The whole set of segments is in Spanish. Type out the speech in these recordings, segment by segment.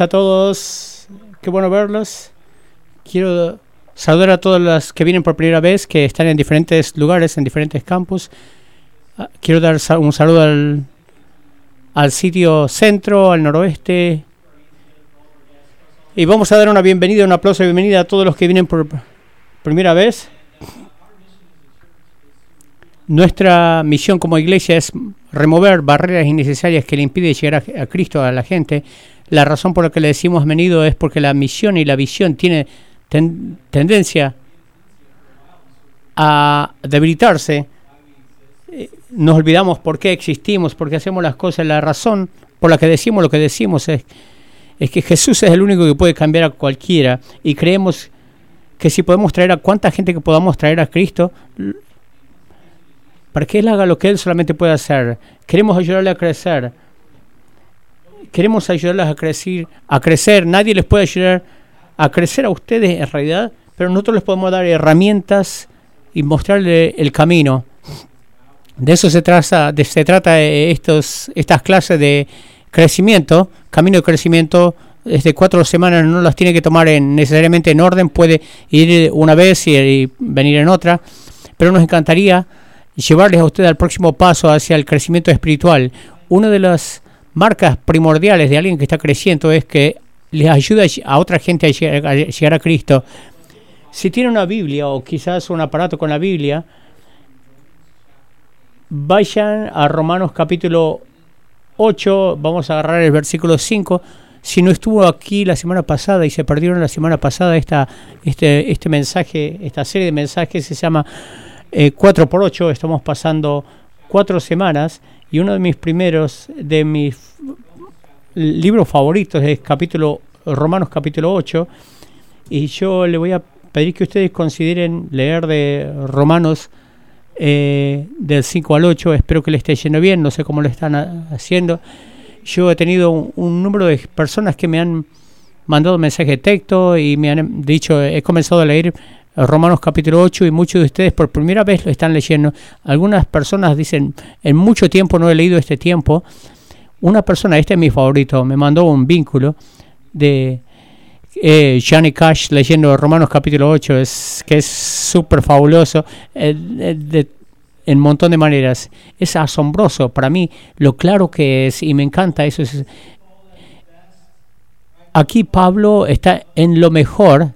a todos, qué bueno verlos. Quiero saludar a todos los que vienen por primera vez, que están en diferentes lugares, en diferentes campus. Ah, quiero dar un saludo al, al sitio centro, al noroeste. Y vamos a dar una bienvenida, un aplauso de bienvenida a todos los que vienen por primera vez. Nuestra misión como iglesia es remover barreras innecesarias que le impiden llegar a, a Cristo a la gente la razón por la que le decimos venido es porque la misión y la visión tiene tendencia a debilitarse. Eh, nos olvidamos por qué existimos, por qué hacemos las cosas. La razón por la que decimos lo que decimos es, que Jesús es el único que puede cambiar a cualquiera y creemos que si podemos traer a cuánta gente que podamos traer a Cristo, para que Él haga lo que Él solamente puede hacer. Queremos ayudarle a crecer queremos ayudarlas a crecer, a crecer. Nadie les puede ayudar a crecer a ustedes en realidad, pero nosotros les podemos dar herramientas y mostrarle el camino. De eso se trata, de, se trata estos, estas clases de crecimiento, camino de crecimiento. Desde cuatro semanas no las tiene que tomar en, necesariamente en orden, puede ir una vez y venir en otra, pero nos encantaría llevarles a ustedes al próximo paso hacia el crecimiento espiritual. Una de las marcas primordiales de alguien que está creciendo es que les ayuda a otra gente a llegar a Cristo. Si tiene una Biblia o quizás un aparato con la Biblia, vayan a Romanos capítulo 8, vamos a agarrar el versículo 5. Si no estuvo aquí la semana pasada y se perdieron la semana pasada esta, este, este mensaje, esta serie de mensajes se llama 4x8, eh, estamos pasando cuatro semanas y uno de mis primeros, de mis libros favoritos es capítulo Romanos capítulo 8 y yo le voy a pedir que ustedes consideren leer de Romanos eh, del 5 al 8, espero que le esté yendo bien, no sé cómo lo están haciendo. Yo he tenido un, número de personas que me han mandado mensaje de texto y me han dicho, he comenzado a leer Romanos capítulo 8 y muchos de ustedes por primera vez lo están leyendo. Algunas personas dicen, en mucho tiempo no he leído este tiempo. Una persona, este es mi favorito, me mandó un vínculo de eh, Johnny Cash leyendo Romanos capítulo 8, es, que es súper fabuloso eh, de, en un montón de maneras. Es asombroso para mí lo claro que es y me encanta eso. aquí Pablo está en lo mejor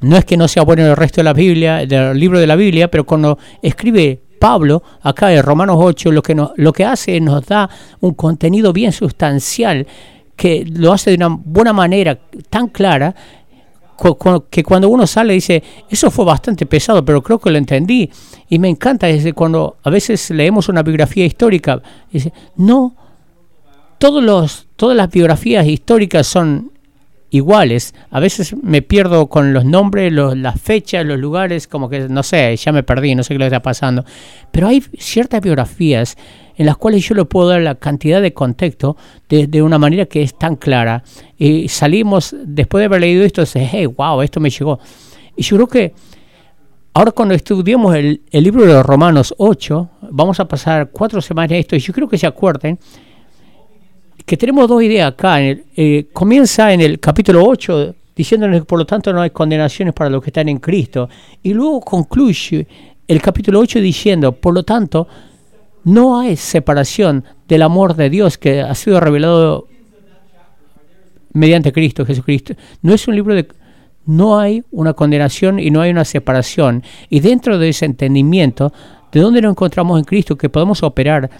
no es que no sea bueno el resto de la Biblia, del libro de la Biblia, pero cuando escribe Pablo, acá en Romanos 8, lo que, lo que hace es nos da un contenido bien sustancial, que lo hace de una buena manera, tan clara, que cuando uno sale dice, eso fue bastante pesado, pero creo que lo entendí. Y me encanta desde cuando a veces leemos una biografía histórica, dice, no, todos los, todas las biografías históricas son iguales. A veces me pierdo con los nombres, las fechas, los lugares, como que no sé, ya me perdí, no sé qué le está pasando. Pero hay ciertas biografías en las cuales yo le puedo dar la cantidad de contexto de, una manera que es tan clara. Y salimos, después de haber leído esto, dice, hey, wow, esto me llegó. Y yo creo que ahora cuando estudiamos el, el libro de Romanos 8, vamos a pasar cuatro semanas de esto, y yo creo que se acuerden que tenemos dos ideas acá. Eh, comienza en el capítulo 8 diciéndonos que por lo tanto no hay condenaciones para los que están en Cristo. Y luego concluye el capítulo 8 diciendo, por lo tanto, no hay separación del amor de Dios que ha sido revelado mediante Cristo, Jesucristo. No es un libro de... No hay una condenación y no hay una separación. Y dentro de ese entendimiento, ¿de dónde nos encontramos en Cristo? Que podemos operar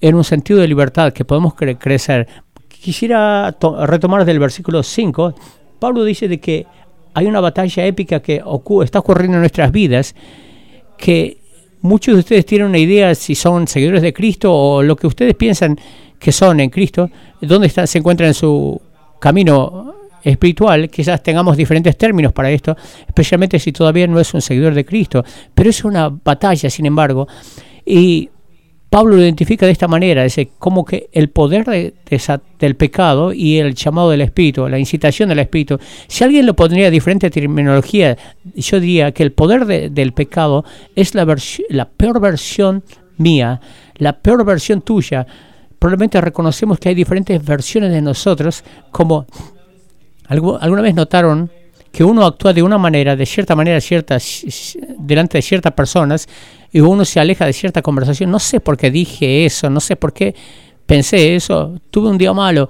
en un sentido de libertad, que podemos crecer. Quisiera retomar del versículo 5. Pablo dice de que hay una batalla épica que está ocurriendo en nuestras vidas, que muchos de ustedes tienen una idea si son seguidores de Cristo o lo que ustedes piensan que son en Cristo, dónde está, se encuentran en su camino espiritual, quizás tengamos diferentes términos para esto, especialmente si todavía no es un seguidor de Cristo, pero es una batalla, sin embargo, y Pablo lo identifica de esta manera, dice, como que el poder del pecado y el llamado del Espíritu, la incitación del Espíritu. Si alguien lo pondría diferente terminología, yo diría que el poder del pecado es la, la peor versión mía, la peor versión tuya, probablemente reconocemos que hay diferentes versiones de nosotros, como alguna vez notaron que uno actúa de una manera, de cierta manera, ciertas, delante de ciertas personas, y uno se aleja de cierta conversación. No sé por qué dije eso, no sé por qué pensé eso, tuve un día malo.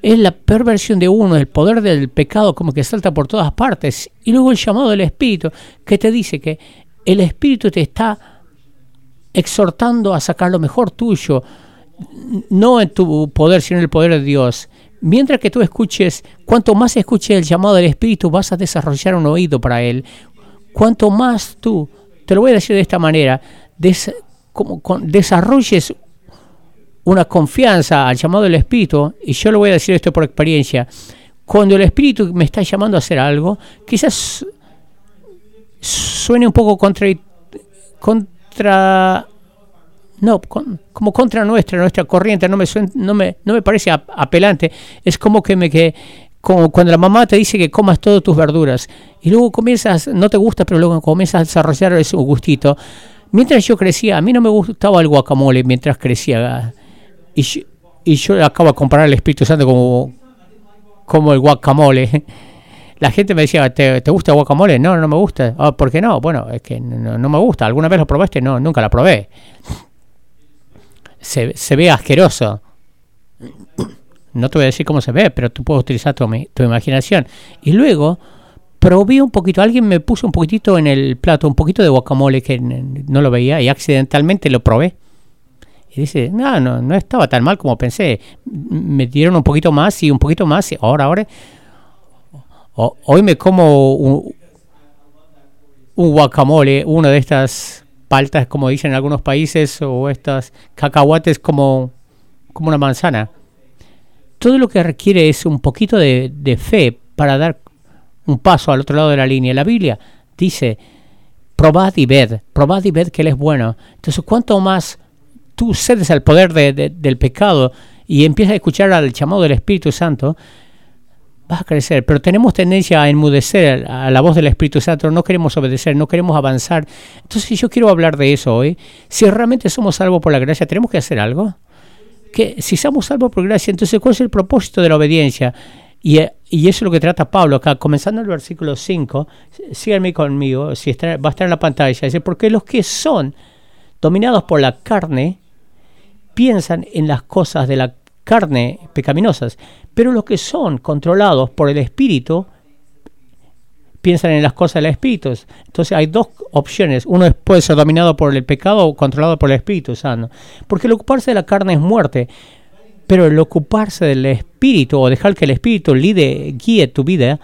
Es la perversión de uno, el poder del pecado como que salta por todas partes. Y luego el llamado del Espíritu, que te dice que el Espíritu te está exhortando a sacar lo mejor tuyo, no en tu poder, sino en el poder de Dios. Mientras que tú escuches, cuanto más escuches el llamado del Espíritu, vas a desarrollar un oído para Él. Cuanto más tú, te lo voy a decir de esta manera, como, desarrolles una confianza al llamado del Espíritu, y yo lo voy a decir esto por experiencia, cuando el Espíritu me está llamando a hacer algo, quizás suene un poco contra, contra no, como contra nuestra, nuestra corriente, no me, no me, no me parece apelante. Es como que me que como cuando la mamá te dice que comas todas tus verduras y luego comienzas, no te gusta, pero luego comienzas a desarrollar ese gustito. Mientras yo crecía, a mí no me gustaba el guacamole mientras crecía. Y yo, y yo acabo de comparar el Espíritu Santo como, como el guacamole. La gente me decía, ¿te, gusta el guacamole? No, no me gusta. Ah, ¿Por qué no? Bueno, es que no, no me gusta. ¿Alguna vez lo probaste? No, nunca la probé se, se ve asqueroso. No te voy a decir cómo se ve, pero tú puedes utilizar tu, tu imaginación. Y luego probé un poquito, alguien me puso un poquitito en el plato, un poquito de guacamole que no lo veía y accidentalmente lo probé. Y dice, no, no, no estaba tan mal como pensé. Me dieron un poquito más y un poquito más. Y ahora, ahora, hoy me como un, un guacamole, una de estas paltas, como dicen en algunos países, o estas cacahuates como, como una manzana. Todo lo que requiere es un poquito de, fe para dar un paso al otro lado de la línea. La Biblia dice, probad y ved, probad y ved que Él es bueno. Entonces, cuanto más tú cedes al poder del pecado y empiezas a escuchar al llamado del Espíritu Santo, vas a crecer, pero tenemos tendencia a enmudecer a la voz del Espíritu Santo, no queremos obedecer, no queremos avanzar. Entonces yo quiero hablar de eso hoy. Si realmente somos salvos por la gracia, ¿tenemos que hacer algo? Que si somos salvos por gracia, entonces ¿cuál es el propósito de la obediencia? Y, y eso es lo que trata Pablo acá, comenzando el versículo 5, síganme conmigo, si está, va a estar en la pantalla, dice, porque los que son dominados por la carne, piensan en las cosas de la carne pecaminosas, pero los que son controlados por el Espíritu piensan en las cosas del Espíritu. Entonces hay dos opciones. Uno puede ser dominado por el pecado o controlado por el Espíritu Santo. Porque el ocuparse de la carne es muerte, pero el ocuparse del Espíritu o dejar que el Espíritu lide, guíe tu vida,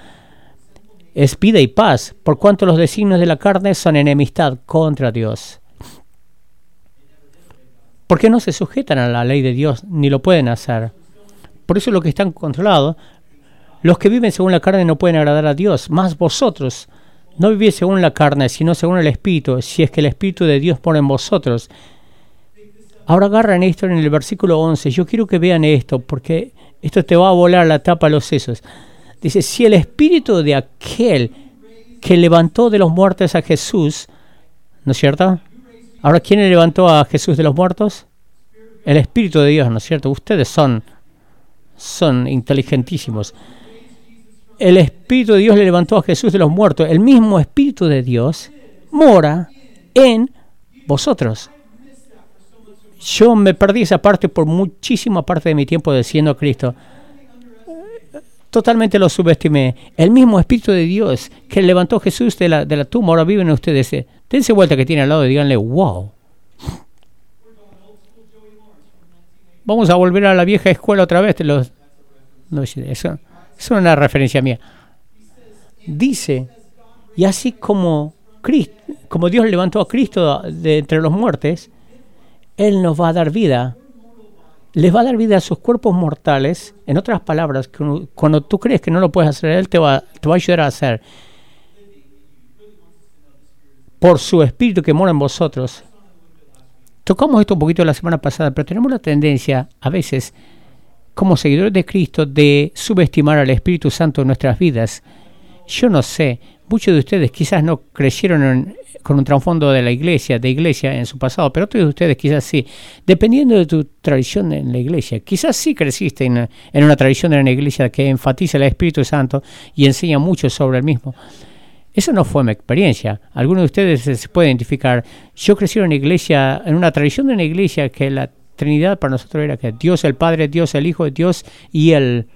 es vida y paz, por cuanto los designios de la carne son enemistad contra Dios. ¿Por qué no se sujetan a la ley de Dios ni lo pueden hacer. Por eso lo que están controlados, los que viven según la carne no pueden agradar a Dios, más vosotros no vivís según la carne, sino según el Espíritu, si es que el Espíritu de Dios pone en vosotros. Ahora agarran esto en el versículo 11. Yo quiero que vean esto, porque esto te va a volar la tapa a los sesos. Dice, si el Espíritu de aquel que levantó de los muertos a Jesús, ¿no es cierto? Ahora, ¿quién levantó a Jesús de los muertos? El Espíritu de Dios, ¿no es cierto? Ustedes son, son inteligentísimos. El Espíritu de Dios le levantó a Jesús de los muertos. El mismo Espíritu de Dios mora en vosotros. Yo me perdí esa parte por muchísima parte de mi tiempo diciendo a Cristo. Totalmente lo subestimé. El mismo Espíritu de Dios que levantó a Jesús de la, de la tumba ahora vive en ustedes. Dense vuelta que tiene al lado y díganle, wow. Vamos a volver a la vieja escuela otra vez. Los, no, eso, es una referencia mía. Dice, y así como, Cristo, como Dios levantó a Cristo de entre los muertos, Él nos va a dar vida. Les va a dar vida a sus cuerpos mortales. En otras palabras, cuando tú crees que no lo puedes hacer, Él te va, te va a ayudar a hacer por su espíritu que mora en vosotros. Tocamos esto un poquito la semana pasada, pero tenemos la tendencia a veces, como seguidores de Cristo, de subestimar al Espíritu Santo en nuestras vidas. Yo no sé, muchos de ustedes quizás no creyeron con un trasfondo de la iglesia, de iglesia en su pasado, pero otros de ustedes quizás sí. Dependiendo de tu tradición en la iglesia, quizás sí creciste en, en una tradición de una iglesia que enfatiza el Espíritu Santo y enseña mucho sobre el mismo. Eso no fue mi experiencia. Algunos de ustedes se pueden identificar. Yo crecí en una iglesia, en una tradición de una iglesia que la Trinidad para nosotros era que Dios el Padre, Dios el Hijo, Dios y el,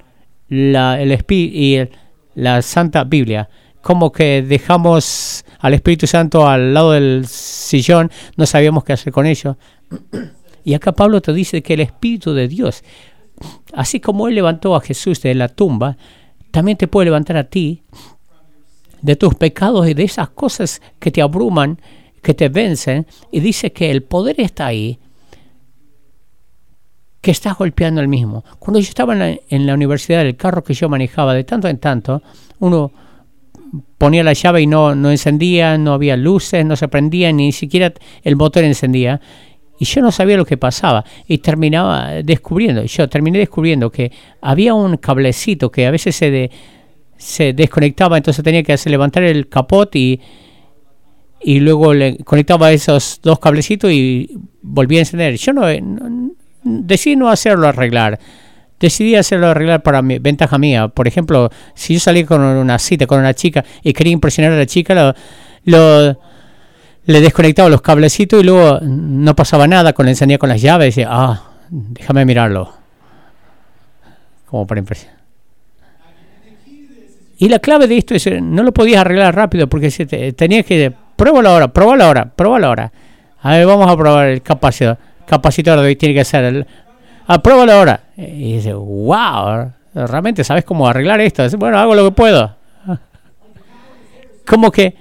la, el Espíritu y la Santa Biblia. Como que dejamos al Espíritu Santo al lado del sillón, no sabíamos qué hacer con ello. Y acá Pablo te dice que el Espíritu de Dios, así como Él levantó a Jesús de la tumba, también te puede levantar a ti de tus pecados y de esas cosas que te abruman, que te vencen, y dice que el poder está ahí, que estás golpeando el mismo. Cuando yo estaba en la, universidad, el carro que yo manejaba, de tanto en tanto, uno ponía la llave y no, no encendía, no había luces, no se prendía, ni siquiera el motor encendía. Y yo no sabía lo que pasaba. Y terminaba descubriendo, yo terminé descubriendo que había un cablecito que a veces se, de, se desconectaba, entonces tenía que hacer levantar el capot y, y luego le conectaba esos dos cablecitos y volvía a encender. Yo no, decidí no hacerlo arreglar. Decidí hacerlo arreglar para mi, ventaja mía. Por ejemplo, si yo salí con una cita con una chica y quería impresionar a la chica, lo, le desconectaba los cablecitos y luego no pasaba nada, con encendía con las llaves y ah, déjame mirarlo. Como para impresionar. Y la clave de esto es, eh, no lo podías arreglar rápido porque tenías que, pruébalo ahora, pruébalo ahora, pruébalo ahora. A ver, vamos a probar el capacitor. Capacitor de hoy tiene que ser el... Ah, pruébalo ahora. Y dice, wow, realmente sabes cómo arreglar esto. Bueno, hago lo que puedo. Como que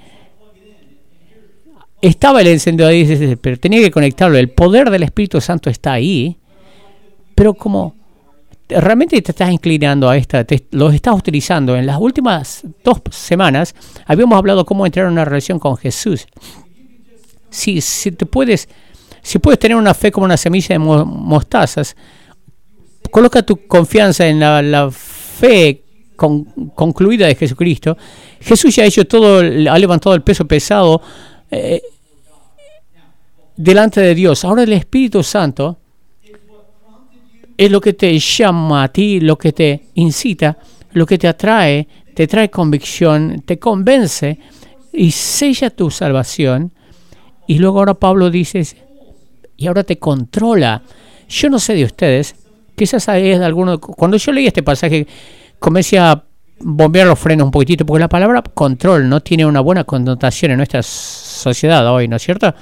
estaba el encendedor ahí, pero tenía que conectarlo. El poder del Espíritu Santo está ahí, pero como realmente te estás inclinando a esta, los estás utilizando. En las últimas dos semanas habíamos hablado cómo entrar en una relación con Jesús. Si, si te puedes, si puedes tener una fe como una semilla de mostazas, coloca tu confianza en la, fe concluida de Jesucristo. Jesús ya ha hecho todo, ha levantado el peso pesado eh, delante de Dios. Ahora el Espíritu Santo es lo que te llama a ti, lo que te incita, lo que te atrae, te trae convicción, te convence y sella tu salvación. Y luego ahora Pablo dice, y ahora te controla. Yo no sé de ustedes, quizás es de alguno, cuando yo leí este pasaje, comencé a bombear los frenos un poquitito, porque la palabra control no tiene una buena connotación en nuestra sociedad hoy, ¿no es cierto?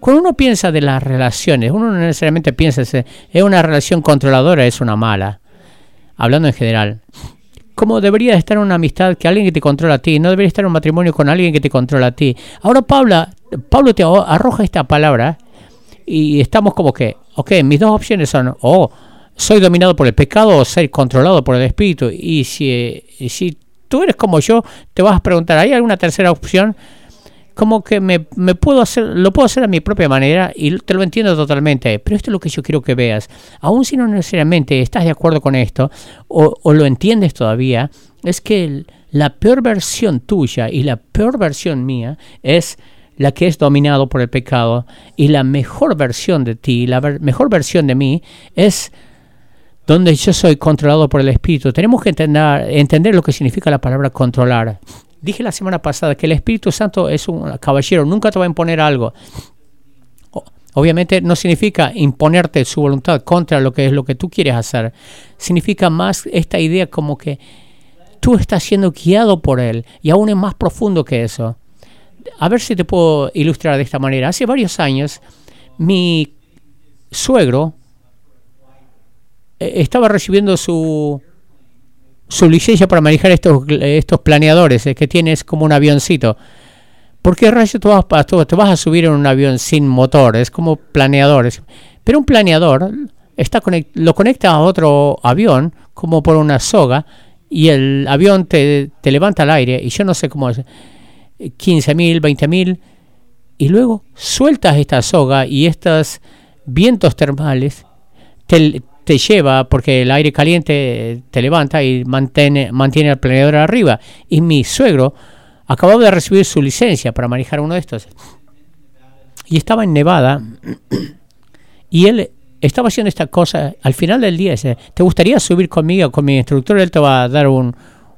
Cuando uno piensa de las relaciones, uno no necesariamente piensa es una relación controladora, es una mala. Hablando en general. ¿Cómo debería estar una amistad que alguien que te controla a ti? No debería estar un matrimonio con alguien que te controla a ti. Ahora Pablo, Pablo te arroja esta palabra y estamos como que, ok, mis dos opciones son, o soy dominado por el pecado o ser controlado por el espíritu. Y si, si tú eres como yo, te vas a preguntar, ¿hay alguna tercera opción? como que me, puedo hacer, lo puedo hacer a mi propia manera y te lo entiendo totalmente, pero esto es lo que yo quiero que veas. Aun si no necesariamente estás de acuerdo con esto o, lo entiendes todavía, es que la peor versión tuya y la peor versión mía es la que es dominado por el pecado y la mejor versión de ti, la mejor versión de mí es donde yo soy controlado por el Espíritu. Tenemos que entender, entender lo que significa la palabra controlar. Dije la semana pasada que el Espíritu Santo es un caballero, nunca te va a imponer algo. Obviamente no significa imponerte su voluntad contra lo que es lo que tú quieres hacer. Significa más esta idea como que tú estás siendo guiado por Él y aún es más profundo que eso. A ver si te puedo ilustrar de esta manera. Hace varios años mi suegro eh, estaba recibiendo su su licencia para manejar estos, estos planeadores eh, que tienes como un avioncito. ¿Por qué rayos tú vas, te vas a subir en un avión sin motor? Es como planeadores. Pero un planeador está lo conecta a otro avión como por una soga y el avión te, te levanta al aire y yo no sé cómo es. 15.000, 20.000 y luego sueltas esta soga y estos vientos termales te, te lleva porque el aire caliente te levanta y mantiene, mantiene el planeador arriba. Y mi suegro acababa de recibir su licencia para manejar uno de estos. y estaba en Nevada y él estaba haciendo esta cosa. Al final del día dice, ¿te gustaría subir conmigo con mi instructor? Él te va a dar un,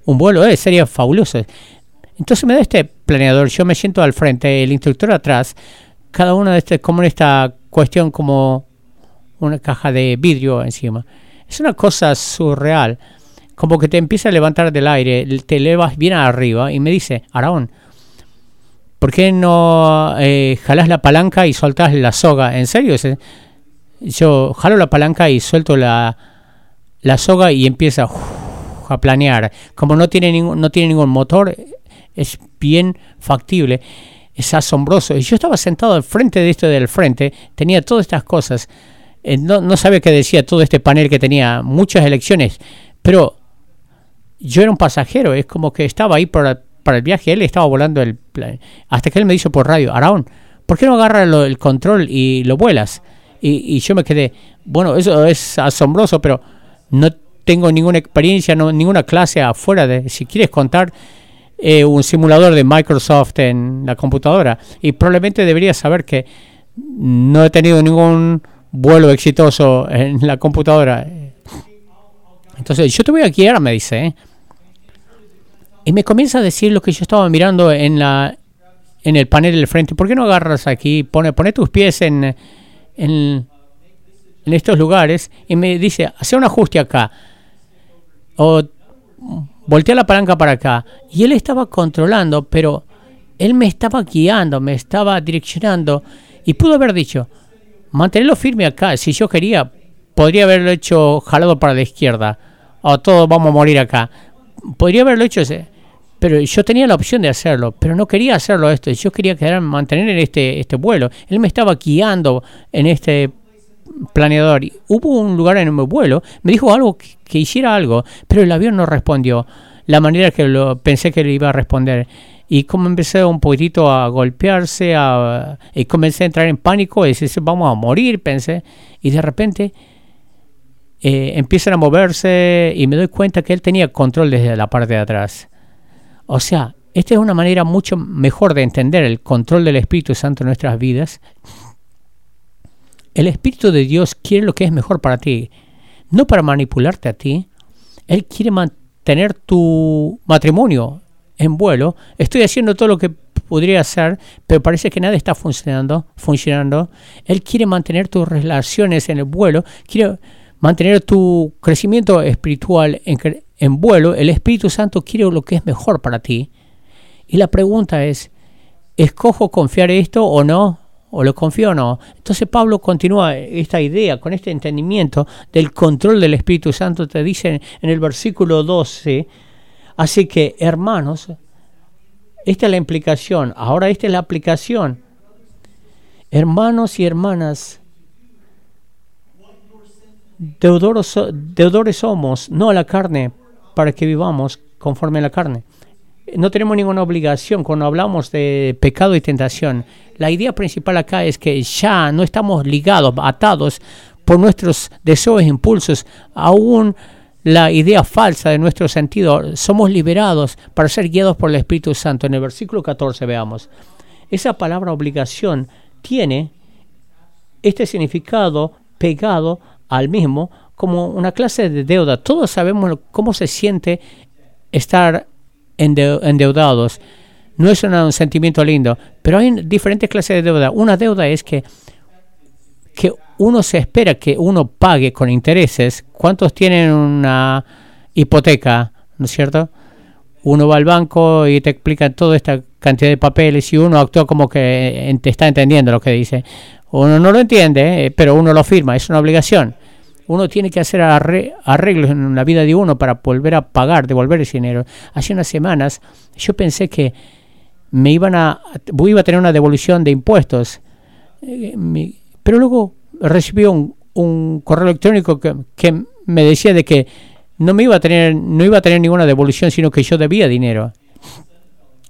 un vuelo. Eh, sería fabuloso. Entonces me da este planeador, yo me siento al frente, el instructor atrás, cada uno de este, como en esta cuestión como una caja de vidrio encima. Es una cosa surreal, como que te empieza a levantar del aire, te elevas bien arriba y me dice, Araón, ¿por qué no eh, la palanca y soltas la soga? ¿En serio? Yo jalo la palanca y suelto la, la soga y empieza a planear. Como no tiene, no tiene ningún motor, es bien factible, es asombroso. Y yo estaba sentado al frente de esto del frente, tenía todas estas cosas, eh, no, no sabía qué decía todo este panel que tenía muchas elecciones, pero yo era un pasajero, es como que estaba ahí para, para el viaje, él estaba volando el hasta que él me dijo por radio, Araón, ¿por qué no agarras el control y lo vuelas? Y, y, yo me quedé, bueno, eso es asombroso, pero no tengo ninguna experiencia, no, ninguna clase afuera de, si quieres contar, eh, un simulador de Microsoft en la computadora y probablemente debería saber que no he tenido ningún vuelo exitoso en la computadora. Entonces, yo te voy a guiar, me dice. ¿eh? Y me comienza a decir lo que yo estaba mirando en la en el panel del frente. ¿Por qué no agarras aquí? Pone, pone tus pies en, en, en estos lugares y me dice, hace un ajuste acá. O volteé la palanca para acá y él estaba controlando, pero él me estaba guiando, me estaba direccionando y pudo haber dicho, mantenerlo firme acá, si yo quería, podría haberlo hecho jalado para la izquierda, o todos vamos a morir acá. Podría haberlo hecho ese, pero yo tenía la opción de hacerlo, pero no quería hacerlo esto, yo quería quedar, mantener en este, este vuelo. Él me estaba guiando en este planeador. Hubo un lugar en mi vuelo, me dijo algo que, hiciera algo, pero el avión no respondió la manera que lo pensé que le iba a responder. Y como empecé un poquitito a golpearse, a, y comencé a entrar en pánico, y decir, vamos a morir, pensé. Y de repente eh, empiezan a moverse y me doy cuenta que él tenía control desde la parte de atrás. O sea, esta es una manera mucho mejor de entender el control del Espíritu Santo en nuestras vidas el Espíritu de Dios quiere lo que es mejor para ti, no para manipularte a ti. Él quiere mantener tu matrimonio en vuelo. Estoy haciendo todo lo que podría hacer, pero parece que nada está funcionando, funcionando. Él quiere mantener tus relaciones en el vuelo, quiere mantener tu crecimiento espiritual en, en vuelo. El Espíritu Santo quiere lo que es mejor para ti. Y la pregunta es, ¿escojo confiar esto o no? O lo confío o no. Entonces Pablo continúa esta idea con este entendimiento del control del Espíritu Santo, te dice en el versículo 12, así que hermanos, esta es la implicación, ahora esta es la aplicación. Hermanos y hermanas, deudores, deudores somos, no a la carne, para que vivamos conforme a la carne no tenemos ninguna obligación cuando hablamos de pecado y tentación. La idea principal acá es que ya no estamos ligados, atados por nuestros deseos e impulsos, aún la idea falsa de nuestro sentido. Somos liberados para ser guiados por el Espíritu Santo. En el versículo 14 veamos. Esa palabra obligación tiene este significado pegado al mismo como una clase de deuda. Todos sabemos cómo se siente estar endeudados. No es un sentimiento lindo, pero hay diferentes clases de deuda. Una deuda es que, que uno se espera que uno pague con intereses. ¿Cuántos tienen una hipoteca? ¿No es cierto? Uno va al banco y te explica toda esta cantidad de papeles y uno actúa como que te está entendiendo lo que dice. Uno no lo entiende, eh, pero uno lo firma, es una obligación uno tiene que hacer arreglos en la vida de uno para volver a pagar, devolver ese dinero. Hace unas semanas yo pensé que me iban a, iba a tener una devolución de impuestos, eh, pero luego recibí un, correo electrónico que, me decía de que no me iba a tener, no iba a tener ninguna devolución, sino que yo debía dinero.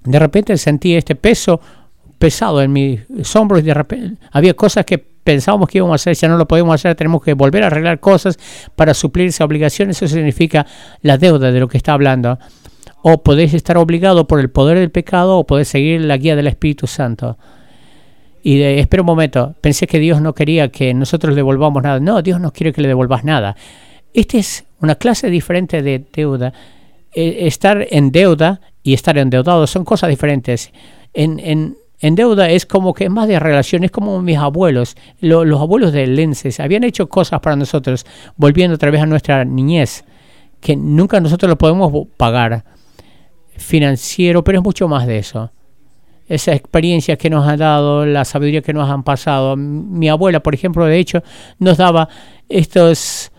De repente sentí este peso pesado en mis hombros y de repente había cosas que pensábamos que íbamos a hacer, ya no lo podemos hacer, tenemos que volver a arreglar cosas para suplir esa obligación, eso significa la deuda de lo que está hablando. O podéis estar obligado por el poder del pecado o podéis seguir la guía del Espíritu Santo. y de, espera un momento, pensé que Dios no quería que nosotros devolvamos nada. No, Dios no quiere que le devolvas nada. Esta es una clase diferente de deuda. Eh, estar en deuda y estar endeudado son cosas diferentes. En, en, en deuda es como que es más de relación, es como mis abuelos, los abuelos de Lenses, habían hecho cosas para nosotros, volviendo otra vez a nuestra niñez, que nunca nosotros lo podemos pagar financiero, pero es mucho más de eso esa experiencia que nos han dado, la sabiduría que nos han pasado. Mi abuela, por ejemplo, de hecho, nos daba estos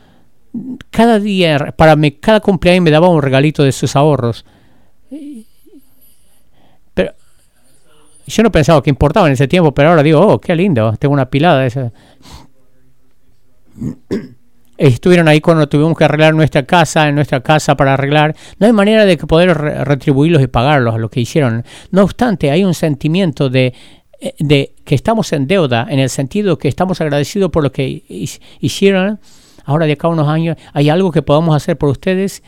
cada día, para mí, cada cumpleaños me daba un regalito de sus ahorros. Yo no pensaba que importaba en ese tiempo, pero ahora digo, oh, qué lindo, tengo una pilada de esa estuvieron ahí cuando tuvimos que arreglar nuestra casa, en nuestra casa para arreglar. No hay manera de poder retribuirlos y pagarlos a lo que hicieron. No obstante, hay un sentimiento de, eh, de que estamos en deuda, en el sentido que estamos agradecidos por lo que hicieron. Ahora de acá a unos años hay algo que podamos hacer por ustedes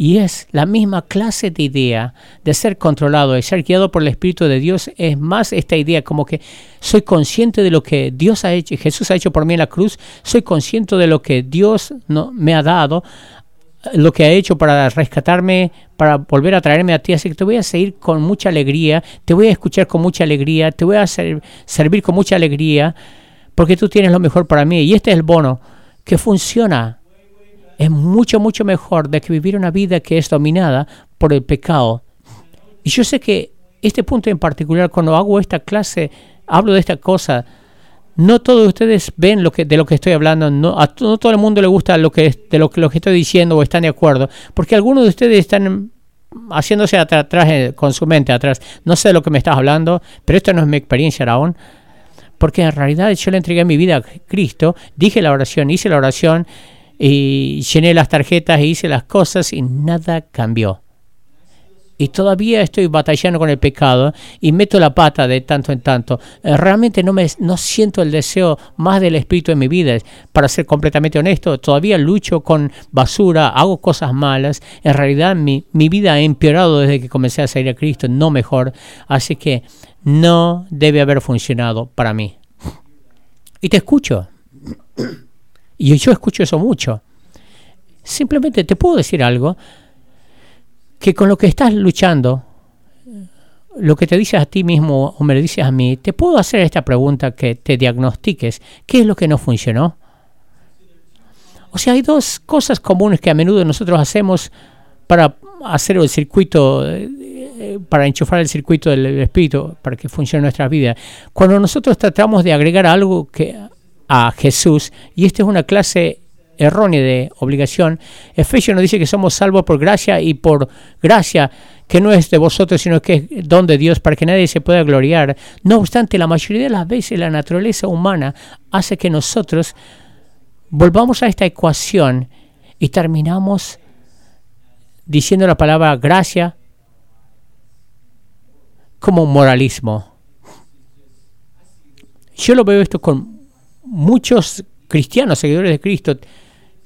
y es la misma clase de idea de ser controlado, de ser guiado por el Espíritu de Dios. Es más esta idea como que soy consciente de lo que Dios ha hecho, Jesús ha hecho por mí en la cruz. Soy consciente de lo que Dios no, me ha dado, lo que ha hecho para rescatarme, para volver a traerme a ti. Así que te voy a seguir con mucha alegría, te voy a escuchar con mucha alegría, te voy a servir con mucha alegría, porque tú tienes lo mejor para mí. Y este es el bono que funciona es mucho, mucho mejor de que vivir una vida que es dominada por el pecado. Y yo sé que este punto en particular, cuando hago esta clase, hablo de esta cosa, no todos ustedes ven lo que, de lo que estoy hablando, no, a no todo el mundo le gusta lo que, de lo, lo que estoy diciendo o están de acuerdo, porque algunos de ustedes están haciéndose atrás eh, con su mente atrás. No sé de lo que me estás hablando, pero esto no es mi experiencia aún. Porque en realidad yo le entregué mi vida a Cristo, dije la oración, hice la oración, y llené las tarjetas e hice las cosas y nada cambió. Y todavía estoy batallando con el pecado y meto la pata de tanto en tanto. Eh, realmente no, me, no siento el deseo más del Espíritu en mi vida. Para ser completamente honesto, todavía lucho con basura, hago cosas malas. En realidad mi, mi vida ha empeorado desde que comencé a seguir a Cristo, no mejor. Así que no debe haber funcionado para mí. Y te escucho. Y yo escucho eso mucho. Simplemente te puedo decir algo, que con lo que estás luchando, lo que te dices a ti mismo o me lo dices a mí, te puedo hacer esta pregunta que te diagnostiques. ¿Qué es lo que no funcionó? O sea, hay dos cosas comunes que a menudo nosotros hacemos para hacer el circuito, eh, para enchufar el circuito del espíritu, para que funcione nuestra vida. Cuando nosotros tratamos de agregar algo que a Jesús, y esta es una clase errónea de obligación. Efesios nos dice que somos salvos por gracia y por gracia que no es de vosotros, sino que es don de Dios para que nadie se pueda gloriar. No obstante, la mayoría de las veces la naturaleza humana hace que nosotros volvamos a esta ecuación y terminamos diciendo la palabra gracia como moralismo. Yo lo veo esto con muchos cristianos, seguidores de Cristo,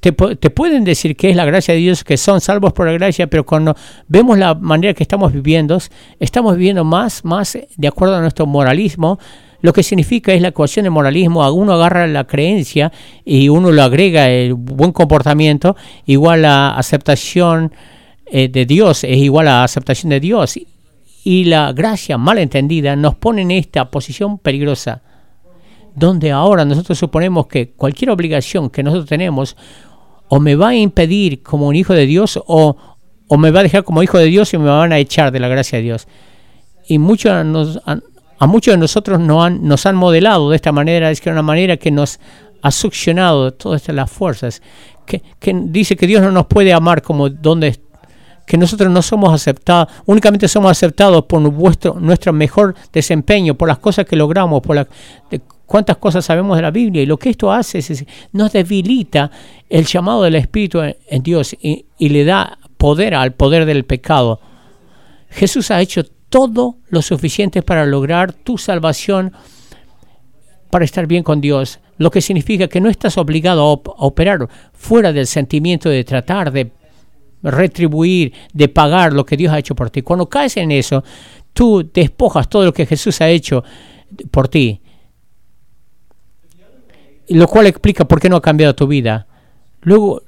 te, pueden decir que es la gracia de Dios, que son salvos por la gracia, pero cuando vemos la manera que estamos viviendo, estamos viviendo más, más de acuerdo a nuestro moralismo. Lo que significa es la ecuación de moralismo. Uno agarra la creencia y uno lo agrega el buen comportamiento, igual a aceptación eh, de Dios, es igual a aceptación de Dios. Y la gracia mal entendida nos pone en esta posición peligrosa donde ahora nosotros suponemos que cualquier obligación que nosotros tenemos o me va a impedir como un hijo de Dios o, o me va a dejar como hijo de Dios y me van a echar de la gracia de Dios. Y muchos a muchos de nosotros nos han, nos han modelado de esta manera, es que una manera que nos ha succionado todas las fuerzas, que, que dice que Dios no nos puede amar como donde que nosotros no somos aceptados, únicamente somos aceptados por vuestro, nuestro mejor desempeño, por las cosas que logramos, por la, cuántas cosas sabemos de la Biblia y lo que esto hace es, nos debilita el llamado del Espíritu en, Dios y, le da poder al poder del pecado. Jesús ha hecho todo lo suficiente para lograr tu salvación, para estar bien con Dios, lo que significa que no estás obligado a, operar fuera del sentimiento de tratar de retribuir, de pagar lo que Dios ha hecho por ti. Cuando caes en eso, tú despojas todo lo que Jesús ha hecho por ti lo cual explica por qué no ha cambiado tu vida. Luego,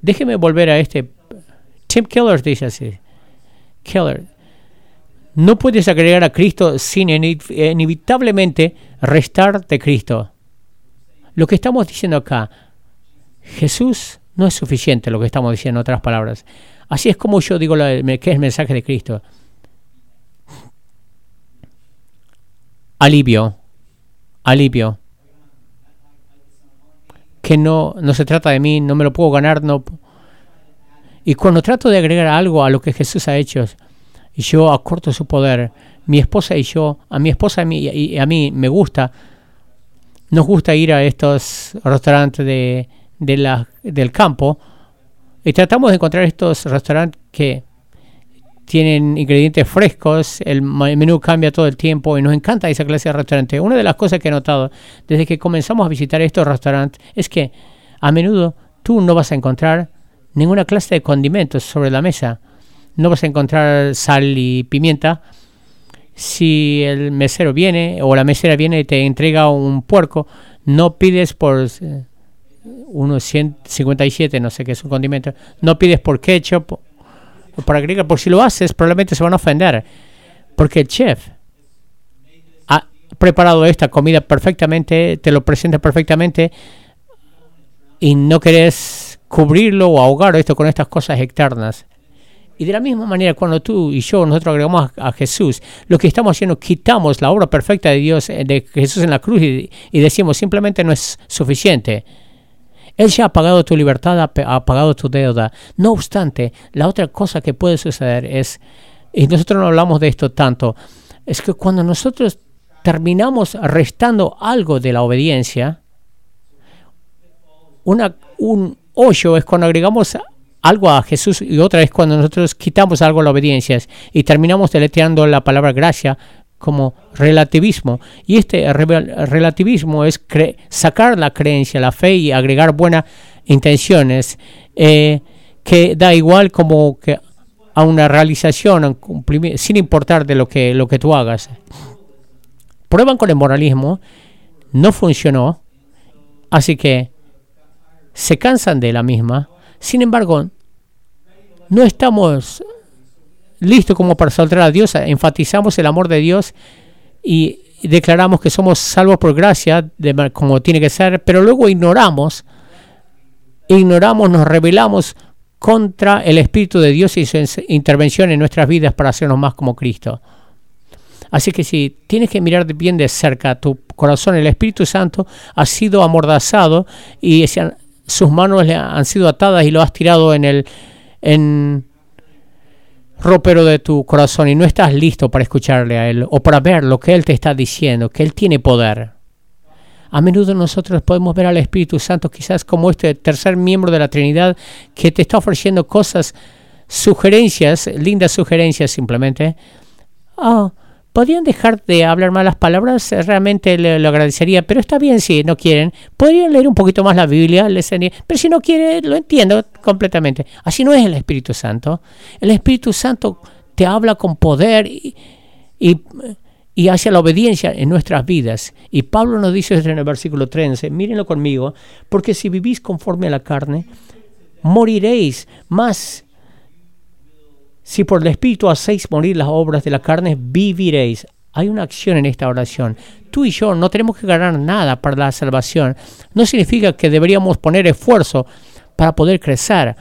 déjeme volver a este. Tim Keller dice así. Keller, no puedes agregar a Cristo sin inevitablemente restar de Cristo. Lo que estamos diciendo acá, Jesús no es suficiente, lo que estamos diciendo en otras palabras. Así es como yo digo que es el mensaje de Cristo. Alivio, alivio. Que no, no se trata de mí, no me lo puedo ganar, no. Y cuando trato de agregar algo a lo que Jesús ha hecho, yo acorto su poder. Mi esposa y yo, a mi esposa y a mí me gusta, nos gusta ir a estos restaurantes de, del campo y tratamos de encontrar estos restaurantes que tienen ingredientes frescos, el menú cambia todo el tiempo y nos encanta esa clase de restaurante. Una de las cosas que he notado desde que comenzamos a visitar estos restaurantes es que a menudo tú no vas a encontrar ninguna clase de condimentos sobre la mesa. No vas a encontrar sal y pimienta. Si el mesero viene o la mesera viene y te entrega un puerco, no pides por eh, unos 157, no sé qué es un condimento, no pides por ketchup por agregar, por si lo haces, probablemente se van a ofender. Porque el chef ha preparado esta comida perfectamente, te lo presenta perfectamente y no querés cubrirlo o ahogar esto con estas cosas externas. Y de la misma manera, cuando tú y yo, nosotros agregamos a, Jesús, lo que estamos haciendo, quitamos la obra perfecta de Dios, eh, de Jesús en la cruz y decimos simplemente no es suficiente. Él ya ha pagado tu libertad, ha pagado tu deuda. No obstante, la otra cosa que puede suceder es, y nosotros no hablamos de esto tanto, es que cuando nosotros terminamos restando algo de la obediencia, un hoyo es cuando agregamos algo a Jesús y otra es cuando nosotros quitamos algo a la obediencia y terminamos deletreando la palabra gracia como relativismo. Y este relativismo es sacar la creencia, la fe y agregar buenas intenciones, eh, que da igual como que a una realización, sin importar de lo que, lo que tú hagas. Prueban con el moralismo, no funcionó, así que se cansan de la misma. Sin embargo, no estamos listo como para saltar a Dios, enfatizamos el amor de Dios y declaramos que somos salvos por gracia, como tiene que ser, pero luego ignoramos, ignoramos, nos rebelamos contra el Espíritu de Dios y su intervención en nuestras vidas para hacernos más como Cristo. Así que si tienes que mirar bien de cerca tu corazón, el Espíritu Santo ha sido amordazado y sus manos le han sido atadas y lo has tirado en el en ropero de tu corazón y no estás listo para escucharle a Él o para ver lo que Él te está diciendo, que Él tiene poder. A menudo nosotros podemos ver al Espíritu Santo quizás como este tercer miembro de la Trinidad que te está ofreciendo cosas, sugerencias, lindas sugerencias simplemente. Oh, ¿Podrían dejar de hablar malas palabras? Eh, realmente le, lo agradecería, pero está bien si no quieren. Podrían leer un poquito más la Biblia, pero si no quieren, lo entiendo completamente. Así no es el Espíritu Santo. El Espíritu Santo te habla con poder y, y, hacia la obediencia en nuestras vidas. Y Pablo nos dice en el versículo 13, mírenlo conmigo, porque si vivís conforme a la carne, moriréis más si por el Espíritu hacéis morir las obras de la carne, viviréis. Hay una acción en esta oración. Tú y yo no tenemos que ganar nada para la salvación. No significa que deberíamos poner esfuerzo para poder crecer.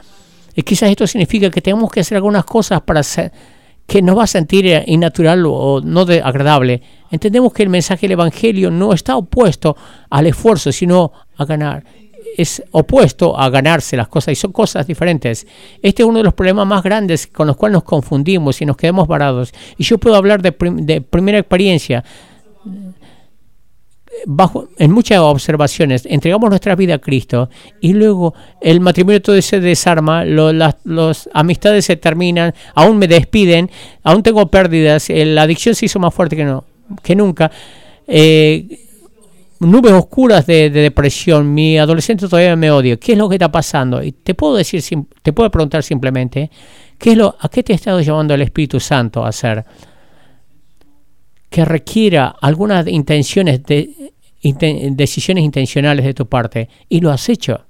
Y quizás esto significa que tenemos que hacer algunas cosas para ser, que nos va a sentir innatural o no de agradable. Entendemos que el mensaje del Evangelio no está opuesto al esfuerzo, sino a ganar es opuesto a ganarse las cosas y son cosas diferentes. Este es uno de los problemas más grandes con los cuales nos confundimos y nos quedamos varados. Y yo puedo hablar de, primera experiencia. Bajo, en muchas observaciones, entregamos nuestra vida a Cristo y luego el matrimonio todo se desarma, las amistades se terminan, aún me despiden, aún tengo pérdidas, la adicción se hizo más fuerte que, no, que nunca. Eh, nubes oscuras de, depresión, mi adolescente todavía me odia, ¿qué es lo que está pasando? Y te puedo decir, te puedo preguntar simplemente, ¿qué es lo, ¿a qué te ha estado llevando el Espíritu Santo a hacer? Que requiera algunas intenciones de decisiones intencionales de tu parte y lo has hecho.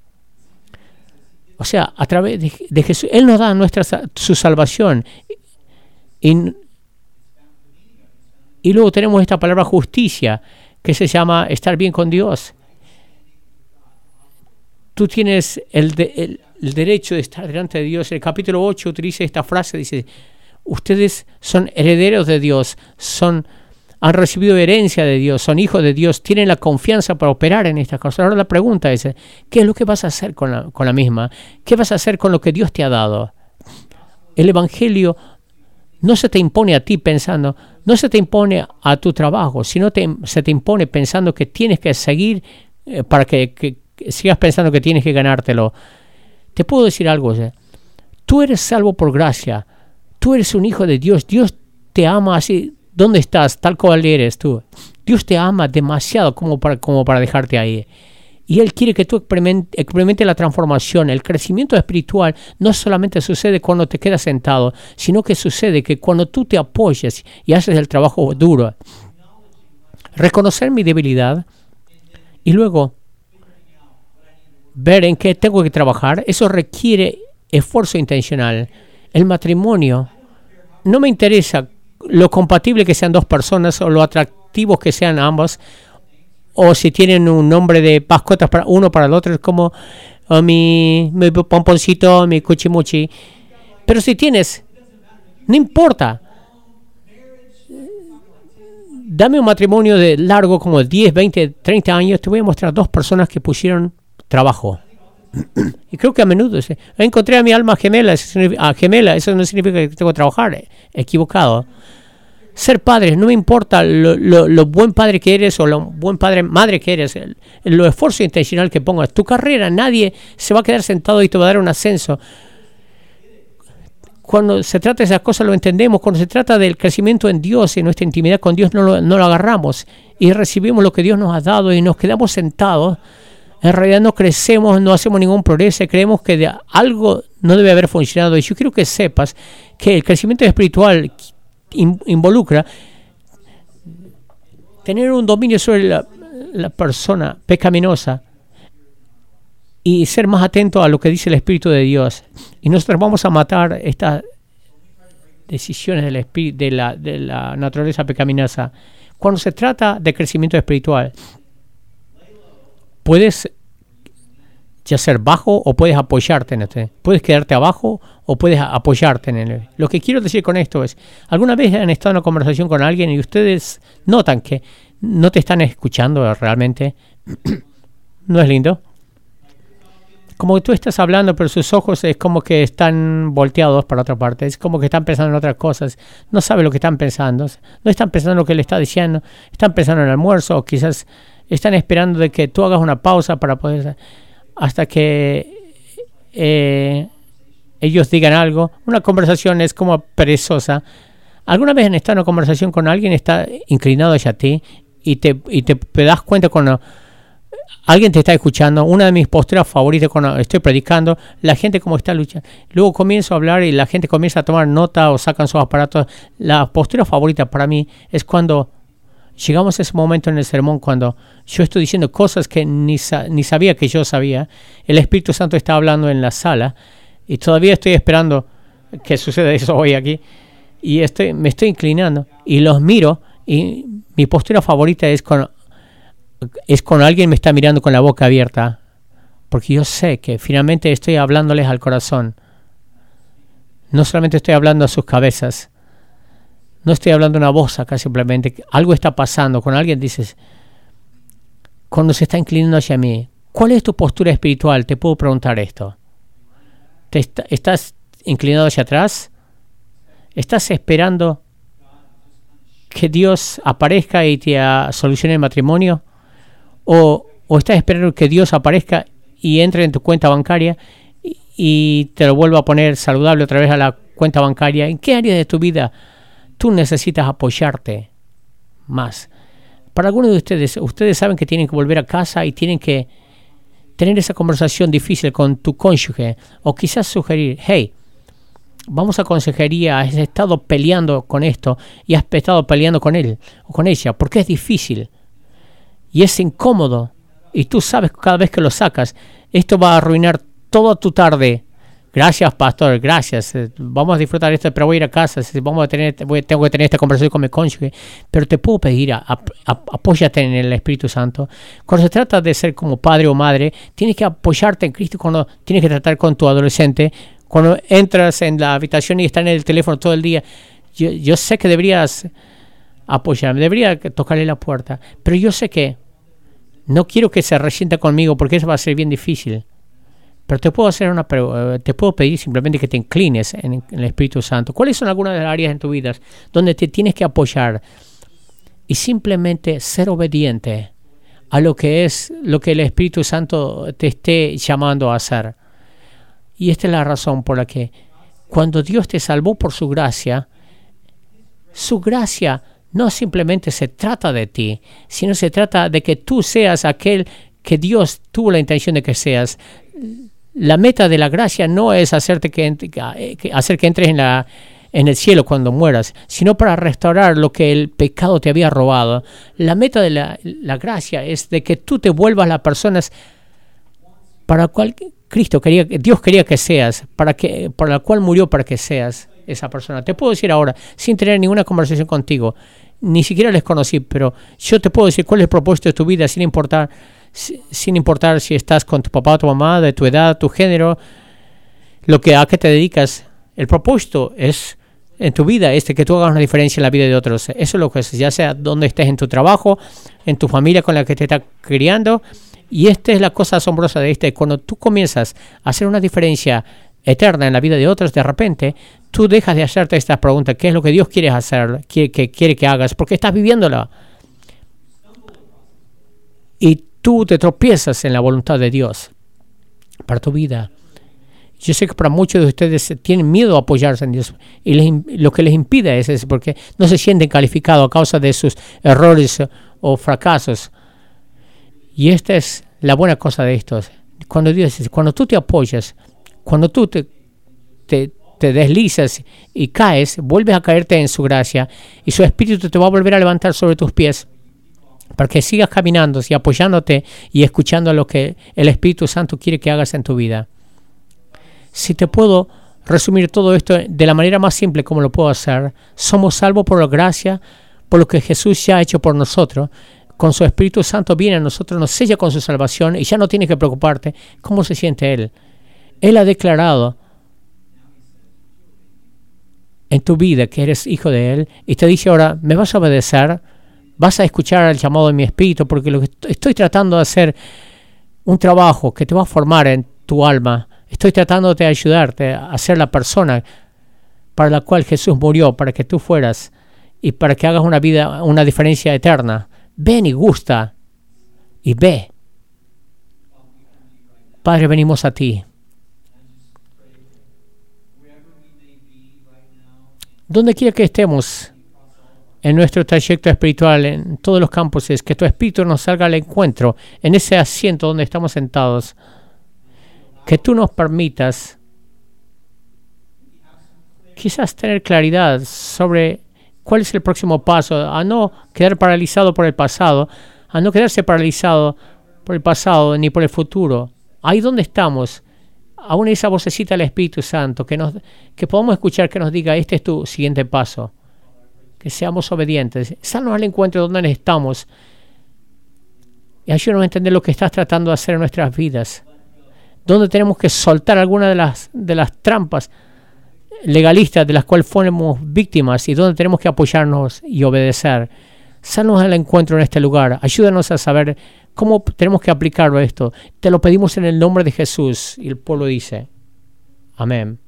O sea, a través de, Jesús, Él nos da nuestra, su salvación. Y, y luego tenemos esta palabra justicia, que se llama estar bien con Dios. Tú tienes el, el, derecho de estar delante de Dios. El capítulo 8 utiliza esta frase, dice, ustedes son herederos de Dios, son han recibido herencia de Dios, son hijos de Dios, tienen la confianza para operar en estas cosas. Ahora la pregunta es, ¿qué es lo que vas a hacer con la, con la misma? ¿Qué vas a hacer con lo que Dios te ha dado? El Evangelio no se te impone a ti pensando, no se te impone a tu trabajo, sino te, se te impone pensando que tienes que seguir eh, para que, sigas pensando que tienes que ganártelo. Te puedo decir algo, tú eres salvo por gracia, tú eres un hijo de Dios, Dios te ama así, ¿Dónde estás? Tal cual eres tú. Dios te ama demasiado como para, como para dejarte ahí. Y Él quiere que tú experimente, la transformación. El crecimiento espiritual no solamente sucede cuando te quedas sentado, sino que sucede que cuando tú te apoyas y haces el trabajo duro. Reconocer mi debilidad y luego ver en qué tengo que trabajar, eso requiere esfuerzo intencional. El matrimonio no me interesa lo compatible que sean dos personas o lo atractivos que sean ambos o si tienen un nombre de mascotas para uno para el otro es como mi, mi pomponcito, mi cuchimuchi. Pero si tienes, no importa. Dame un matrimonio de largo como 10, 20, 30 años, te voy a mostrar dos personas que pusieron trabajo. y creo que a menudo encontré a mi alma gemela, a gemela, eso no significa que tengo que trabajar, equivocado ser padre, no me importa lo, buen padre que eres o lo buen padre, madre que eres, el, lo esfuerzo intencional que pongas. Tu carrera, nadie se va a quedar sentado y te va a dar un ascenso. Cuando se trata de esas cosas lo entendemos, cuando se trata del crecimiento en Dios y nuestra intimidad con Dios no lo, no lo agarramos y recibimos lo que Dios nos ha dado y nos quedamos sentados. En realidad no crecemos, no hacemos ningún progreso, creemos que algo no debe haber funcionado. Y yo quiero que sepas que el crecimiento espiritual involucra tener un dominio sobre la, persona pecaminosa y ser más atento a lo que dice el Espíritu de Dios. Y nosotros vamos a matar estas decisiones del espíritu, de, la, de la naturaleza pecaminosa. Cuando se trata de crecimiento espiritual, puedes ya ser bajo o puedes apoyarte en este. Puedes quedarte abajo o puedes apoyarte en él. Lo que quiero decir con esto es, ¿alguna vez han estado en una conversación con alguien y ustedes notan que no te están escuchando realmente? ¿No es lindo? Como tú estás hablando, pero sus ojos es como que están volteados para otra parte. Es como que están pensando en otras cosas. No sabe lo que están pensando. No están pensando en lo que le está diciendo. Están pensando en el almuerzo o quizás están esperando de que tú hagas una pausa para poder hasta que eh, ellos digan algo. Una conversación es como perezosa. ¿Alguna vez en estado en una conversación con alguien está inclinado hacia ti y te, y te, das cuenta cuando alguien te está escuchando? Una de mis posturas favoritas cuando estoy predicando, la gente como está luchando. Luego comienzo a hablar y la gente comienza a tomar nota o sacan sus aparatos. La postura favorita para mí es cuando llegamos a ese momento en el sermón cuando yo estoy diciendo cosas que ni, ni sabía que yo sabía. El Espíritu Santo está hablando en la sala y todavía estoy esperando que suceda eso hoy aquí. Y estoy, me estoy inclinando y los miro y mi postura favorita es con, es cuando alguien me está mirando con la boca abierta. Porque yo sé que finalmente estoy hablándoles al corazón. No solamente estoy hablando a sus cabezas no estoy hablando una voz acá simplemente. Algo está pasando. Con alguien dices, cuando se está inclinando hacia mí, ¿cuál es tu postura espiritual? Te puedo preguntar esto. ¿Te ¿Estás inclinado hacia atrás? ¿Estás esperando que Dios aparezca y te solucione el matrimonio? ¿O, ¿O, estás esperando que Dios aparezca y entre en tu cuenta bancaria y, y te lo vuelva a poner saludable otra vez a la cuenta bancaria? ¿En qué área de tu vida tú necesitas apoyarte más. Para algunos de ustedes, ustedes saben que tienen que volver a casa y tienen que tener esa conversación difícil con tu cónyuge o quizás sugerir, hey, vamos a consejería, has estado peleando con esto y has estado peleando con él o con ella, porque es difícil. y es incómodo y tú sabes cada vez que lo sacas, esto va a arruinar toda tu tarde. Gracias, pastor, gracias. Eh, vamos a disfrutar esto, pero voy a ir a casa. Vamos a tener, tengo que tener esta conversación con mi cónyuge. Pero te puedo pedir, apóyate en el Espíritu Santo. Cuando se trata de ser como padre o madre, tienes que apoyarte en Cristo cuando tienes que tratar con tu adolescente. Cuando entras en la habitación y está en el teléfono todo el día, yo, yo sé que deberías apoyarme, debería tocarle la puerta, pero yo sé que no quiero que se resienta conmigo porque eso va a ser bien difícil. Pero te puedo hacer una eh, te puedo pedir simplemente que te inclines en, el Espíritu Santo. ¿Cuáles son algunas de las áreas en tu vida donde te tienes que apoyar y simplemente ser obediente a lo que es lo que el Espíritu Santo te esté llamando a hacer? Y esta es la razón por la que cuando Dios te salvó por su gracia, su gracia no simplemente se trata de ti, sino se trata de que tú seas aquel que Dios tuvo la intención de que seas. La meta de la gracia no es hacerte que, hacer que entres en, la, en el cielo cuando mueras, sino para restaurar lo que el pecado te había robado. La meta de la, gracia es de que tú te vuelvas la persona para la cual Cristo quería, Dios quería que seas, para, que, para la cual murió para que seas esa persona. Te puedo decir ahora, sin tener ninguna conversación contigo, ni siquiera les conocí, pero yo te puedo decir cuál es el propósito de tu vida sin importar, sin importar si estás con tu papá o tu mamá, de tu edad, tu género, lo que a qué te dedicas. El propósito es en tu vida este que tú hagas una diferencia en la vida de otros. Eso es lo que es, ya sea donde estés en tu trabajo, en tu familia con la que te estás criando. Y esta es la cosa asombrosa de este, cuando tú comienzas a hacer una diferencia eterna en la vida de otros, de repente tú dejas de hacerte estas preguntas, ¿qué es lo que Dios quiere hacer, quiere que, quiere que hagas? Porque estás viviéndola. Y tú te tropiezas en la voluntad de Dios para tu vida. Yo sé que para muchos de ustedes tienen miedo a apoyarse en Dios y lo que les impide es, es porque no se sienten calificados a causa de sus errores o fracasos. Y esta es la buena cosa de esto. Cuando Dios dice, cuando tú te apoyas, cuando tú te, te, te deslizas y caes, vuelves a caerte en su gracia y su espíritu te va a volver a levantar sobre tus pies para que sigas caminando y apoyándote y escuchando lo que el Espíritu Santo quiere que hagas en tu vida. Si te puedo resumir todo esto de la manera más simple como lo puedo hacer, somos salvos por la gracia, por lo que Jesús ya ha hecho por nosotros. Con su Espíritu Santo viene a nosotros, nos sella con su salvación y ya no tienes que preocuparte cómo se siente Él. Él ha declarado en tu vida que eres hijo de Él y te dice ahora, me vas a obedecer, vas a escuchar el llamado de mi espíritu porque lo que estoy tratando de hacer un trabajo que te va a formar en tu alma. Estoy tratando de ayudarte a ser la persona para la cual Jesús murió, para que tú fueras y para que hagas una vida, una diferencia eterna. Ven y gusta y ve. Padre, venimos a ti. donde quiera que estemos en nuestro trayecto espiritual, en todos los campos, es que tu espíritu nos salga al encuentro en ese asiento donde estamos sentados. Que tú nos permitas quizás tener claridad sobre cuál es el próximo paso, a no quedar paralizado por el pasado, a no quedarse paralizado por el pasado ni por el futuro. Ahí donde estamos, aún esa vocecita del Espíritu Santo, que, nos, que podamos escuchar que nos diga, este es tu siguiente paso, que seamos obedientes, salnos al encuentro donde estamos y ayúdanos a entender lo que estás tratando de hacer en nuestras vidas, donde tenemos que soltar algunas de las, de las trampas legalistas de las cuales fuimos víctimas y donde tenemos que apoyarnos y obedecer. Salnos al encuentro en este lugar, ayúdanos a saber ¿Cómo tenemos que aplicarlo esto? Te lo pedimos en el nombre de Jesús. Y el pueblo dice, amén.